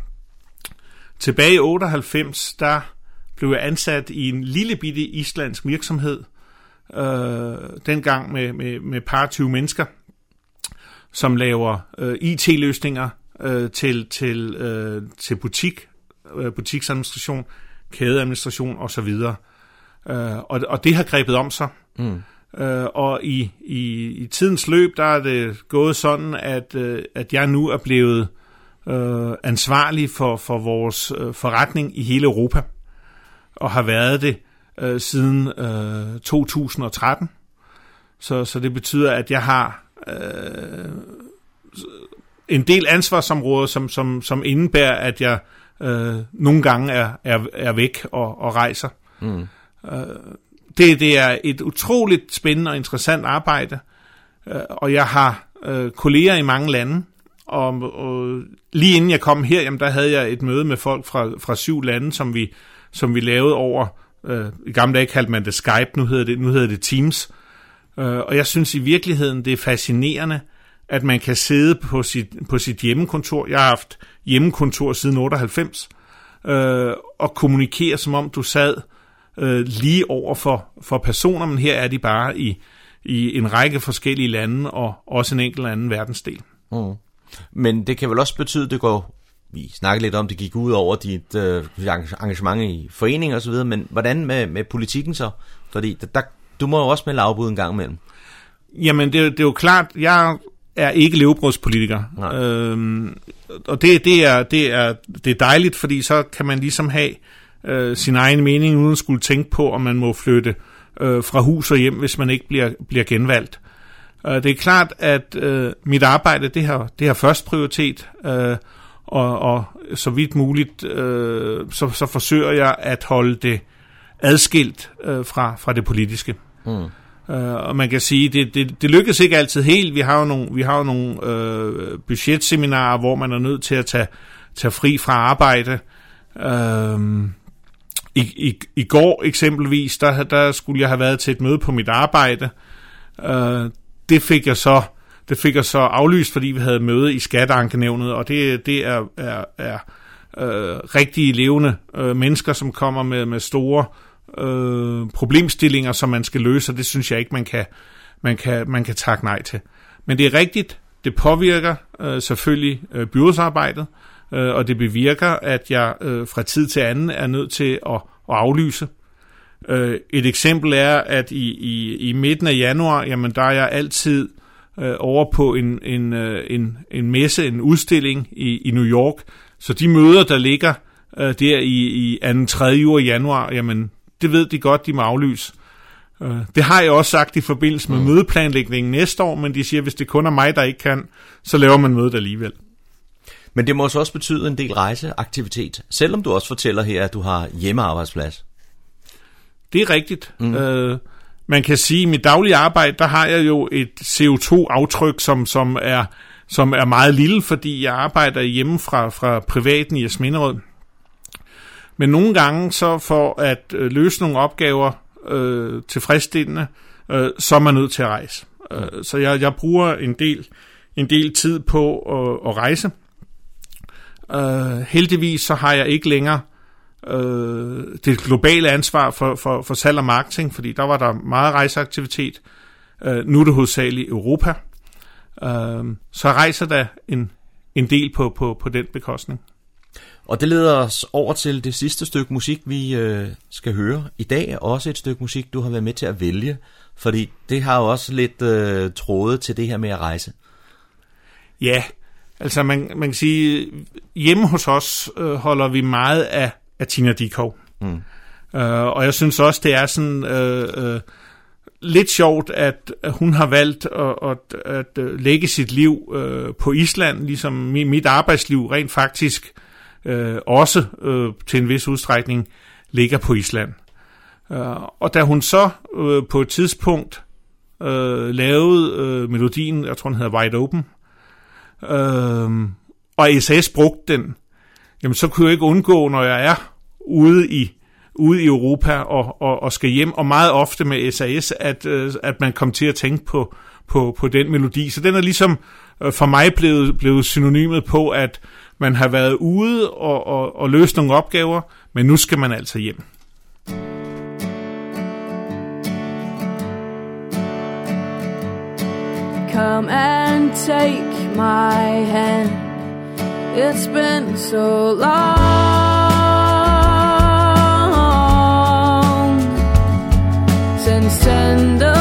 tilbage i 98, der blev jeg ansat i en lille bitte islandsk virksomhed, øh, dengang med, med, med par 20 mennesker, som laver øh, IT-løsninger øh, til, til, øh, til butik, øh, butiksadministration. kædeadministration osv. Øh, og, og det har grebet om sig. Mm. Øh, og i, i, i tidens løb, der er det gået sådan, at, øh, at jeg nu er blevet øh, ansvarlig for, for vores øh, forretning i hele Europa, og har været det øh, siden øh, 2013. Så, så det betyder, at jeg har øh, en del ansvarsområder, som, som, som indebærer, at jeg øh, nogle gange er, er, er væk og, og rejser. Mm. Øh, det, det er et utroligt spændende og interessant arbejde, øh, og jeg har øh, kolleger i mange lande, og, og lige inden jeg kom her, jamen, der havde jeg et møde med folk fra, fra syv lande, som vi, som vi lavede over, øh, i gamle dage kaldte man det Skype, nu hedder det, nu hedder det Teams, øh, og jeg synes i virkeligheden, det er fascinerende, at man kan sidde på sit, på sit hjemmekontor. Jeg har haft hjemmekontor siden 98, øh, og kommunikere, som om du sad øh, lige over for, for personer, men her er de bare i, i en række forskellige lande, og også en enkelt anden verdensdel. Mm. Men det kan vel også betyde, at det går, vi snakkede lidt om, det gik ud over dit øh, engagement i foreninger osv., men hvordan med, med politikken så? Fordi der, du må jo også med lavbud en gang imellem. Jamen, det, det er jo klart, jeg er ikke levebrødspolitiker. Øhm, og det, det, er, det, er, det er dejligt, fordi så kan man ligesom have øh, sin egen mening, uden at skulle tænke på, om man må flytte øh, fra hus og hjem, hvis man ikke bliver, bliver genvalgt. Øh, det er klart, at øh, mit arbejde, det har, det har først prioritet, øh, og, og så vidt muligt, øh, så, så forsøger jeg at holde det adskilt øh, fra, fra det politiske. Mm. Uh, og man kan sige, det, det, det lykkes ikke altid helt. Vi har jo nogle, vi har jo nogle uh, budgetseminarer, hvor man er nødt til at tage, tage fri fra arbejde. Uh, i, i, I går eksempelvis, der, der skulle jeg have været til et møde på mit arbejde. Uh, det fik jeg så det fik jeg så aflyst, fordi vi havde møde i skatteankenævnet, og det, det er, er, er øh, rigtige levende øh, mennesker, som kommer med, med store øh, problemstillinger, som man skal løse, og det synes jeg ikke, man kan, man kan, man kan takke nej til. Men det er rigtigt, det påvirker øh, selvfølgelig øh, byrådsarbejdet, øh, og det bevirker, at jeg øh, fra tid til anden er nødt til at, at aflyse. Øh, et eksempel er, at i, i, i midten af januar, jamen der er jeg altid øh, over på en, en, øh, en, en messe, en udstilling i, i New York, så de møder, der ligger øh, der i, i 2. 3. uge januar, jamen det ved de godt, de må aflyse. Øh, det har jeg også sagt i forbindelse med mm. mødeplanlægningen næste år, men de siger, at hvis det kun er mig, der ikke kan, så laver man mødet alligevel. Men det må så også betyde en del rejseaktivitet, selvom du også fortæller her, at du har hjemmearbejdsplads. Det er rigtigt. Mm. Øh, man kan sige, at i mit daglige arbejde, der har jeg jo et CO2-aftryk, som, som, er, som er meget lille, fordi jeg arbejder hjemme fra, fra privaten i Asminderød. Men nogle gange, så for at øh, løse nogle opgaver øh, tilfredsstillende, øh, så er man nødt til at rejse. Øh, så jeg, jeg bruger en del, en del tid på at, at rejse. Øh, heldigvis så har jeg ikke længere øh, det globale ansvar for, for, for salg og marketing, fordi der var der meget rejseaktivitet. Øh, nu er det hovedsageligt Europa. Øh, så rejser der en, en del på, på, på den bekostning. Og det leder os over til det sidste stykke musik, vi øh, skal høre i dag. Også et stykke musik, du har været med til at vælge. Fordi det har jo også lidt øh, tråde til det her med at rejse. Ja, altså man, man kan sige, hjemme hos os øh, holder vi meget af, af Tina Dikov. Mm. Øh, og jeg synes også, det er sådan... Øh, øh, lidt sjovt, at hun har valgt at, at, at øh, lægge sit liv øh, på Island, ligesom mit arbejdsliv rent faktisk øh, også øh, til en vis udstrækning ligger på Island. Øh, og da hun så øh, på et tidspunkt øh, lavede øh, melodien, jeg tror den hedder Wide Open, øh, og SAS brugte den, jamen så kunne jeg ikke undgå, når jeg er ude i ude i Europa og, og, og skal hjem, og meget ofte med SAS, at, øh, at man kom til at tænke på, på, på den melodi. Så den er ligesom øh, for mig blevet, blevet synonymet på, at man har været ude og, og, og løst nogle opgaver, men nu skal man altså hjem. Come and take my hand. It's been so long. tender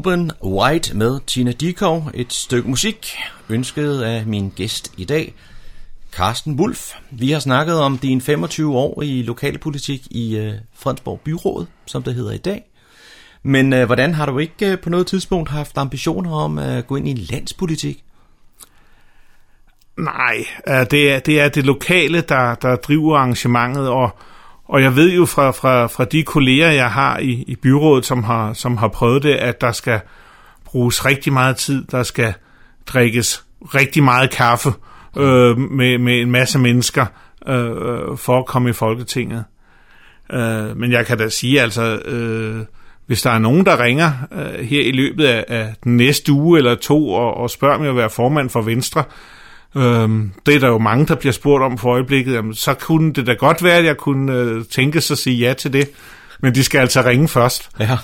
Open White med Tina Dikov, et stykke musik, ønsket af min gæst i dag, Carsten Wulf. Vi har snakket om din 25 år i lokalpolitik i øh, Fredensborg Byråd, som det hedder i dag. Men øh, hvordan har du ikke øh, på noget tidspunkt haft ambitioner om at gå ind i landspolitik? Nej, øh, det er, det er det lokale, der, der driver arrangementet, og, og jeg ved jo fra, fra, fra de kolleger, jeg har i, i byrådet, som har, som har prøvet det, at der skal bruges rigtig meget tid, der skal drikkes rigtig meget kaffe øh, med, med en masse mennesker øh, øh for at komme i Folketinget. Øh, men jeg kan da sige, altså, øh, hvis der er nogen, der ringer øh, her i løbet af, af den næste uge eller to og, og spørger mig at være formand for Venstre, Øhm, det er der jo mange, der bliver spurgt om for øjeblikket. Jamen, så kunne det da godt være, at jeg kunne øh, tænke sig at sige ja til det. Men de skal altså ringe først. Ja.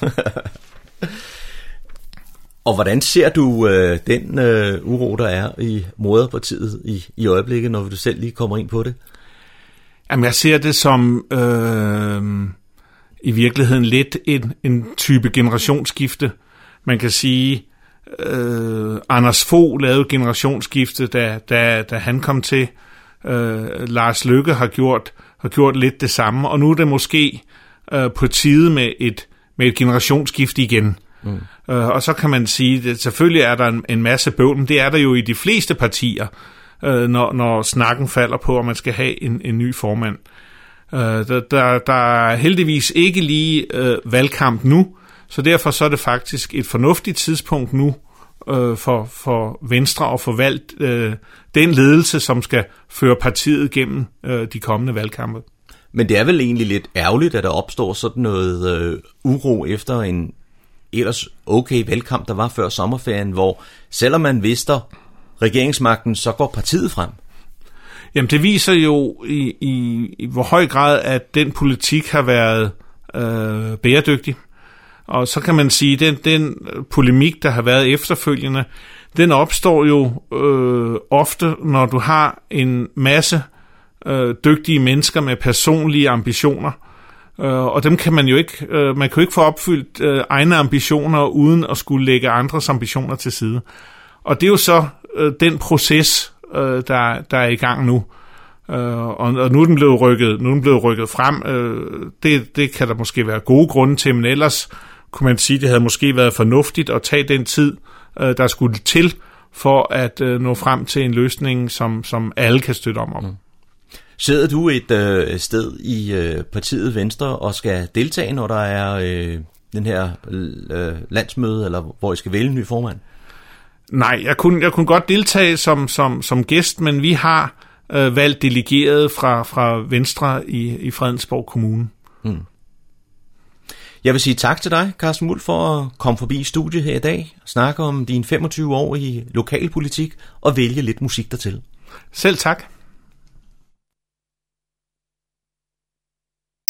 Og hvordan ser du øh, den øh, uro, der er i moderpartiet i, i øjeblikket, når du selv lige kommer ind på det? Jamen, jeg ser det som øh, i virkeligheden lidt en, en type generationsskifte. Man kan sige, øh, Anders Fogh lavede generationsskifte, da, da, da han kom til. Øh, Lars Lykke har gjort, har gjort lidt det samme, og nu er det måske øh, på tide med et, med et generationsskifte igen. Mm. Øh, og så kan man sige, at selvfølgelig er der en, en masse bøvl, men det er der jo i de fleste partier, øh, når, når snakken falder på, at man skal have en, en ny formand. Øh, der, der, der er heldigvis ikke lige øh, valgkamp nu, så derfor så er det faktisk et fornuftigt tidspunkt nu øh, for, for Venstre at forvalte øh, den ledelse, som skal føre partiet gennem øh, de kommende valgkampe. Men det er vel egentlig lidt ærgerligt, at der opstår sådan noget øh, uro efter en ellers okay valgkamp, der var før sommerferien, hvor selvom man vidste regeringsmagten, så går partiet frem. Jamen det viser jo i, i, i hvor høj grad, at den politik har været øh, bæredygtig. Og så kan man sige, at den, den polemik, der har været efterfølgende, den opstår jo øh, ofte, når du har en masse øh, dygtige mennesker med personlige ambitioner. Øh, og dem kan man jo ikke, øh, man kan jo ikke få opfyldt øh, egne ambitioner, uden at skulle lægge andres ambitioner til side. Og det er jo så øh, den proces, øh, der, der er i gang nu. Øh, og, og nu er den blevet rykket, nu er den blevet rykket frem. Øh, det, det kan der måske være gode grunde til, men ellers kunne man sige, det havde måske været fornuftigt at tage den tid, øh, der skulle til, for at øh, nå frem til en løsning, som, som alle kan støtte om. om. Mm. Sidder du et øh, sted i øh, partiet Venstre og skal deltage, når der er øh, den her øh, landsmøde, eller hvor I skal vælge en ny formand? Nej, jeg kunne, jeg kunne godt deltage som, som, som gæst, men vi har øh, valgt delegeret fra, fra Venstre i, i Fredensborg Kommune. Hmm. Jeg vil sige tak til dig, Carsten Muld, for at komme forbi studiet her i dag, snakke om dine 25 år i lokalpolitik og vælge lidt musik dertil. Selv tak.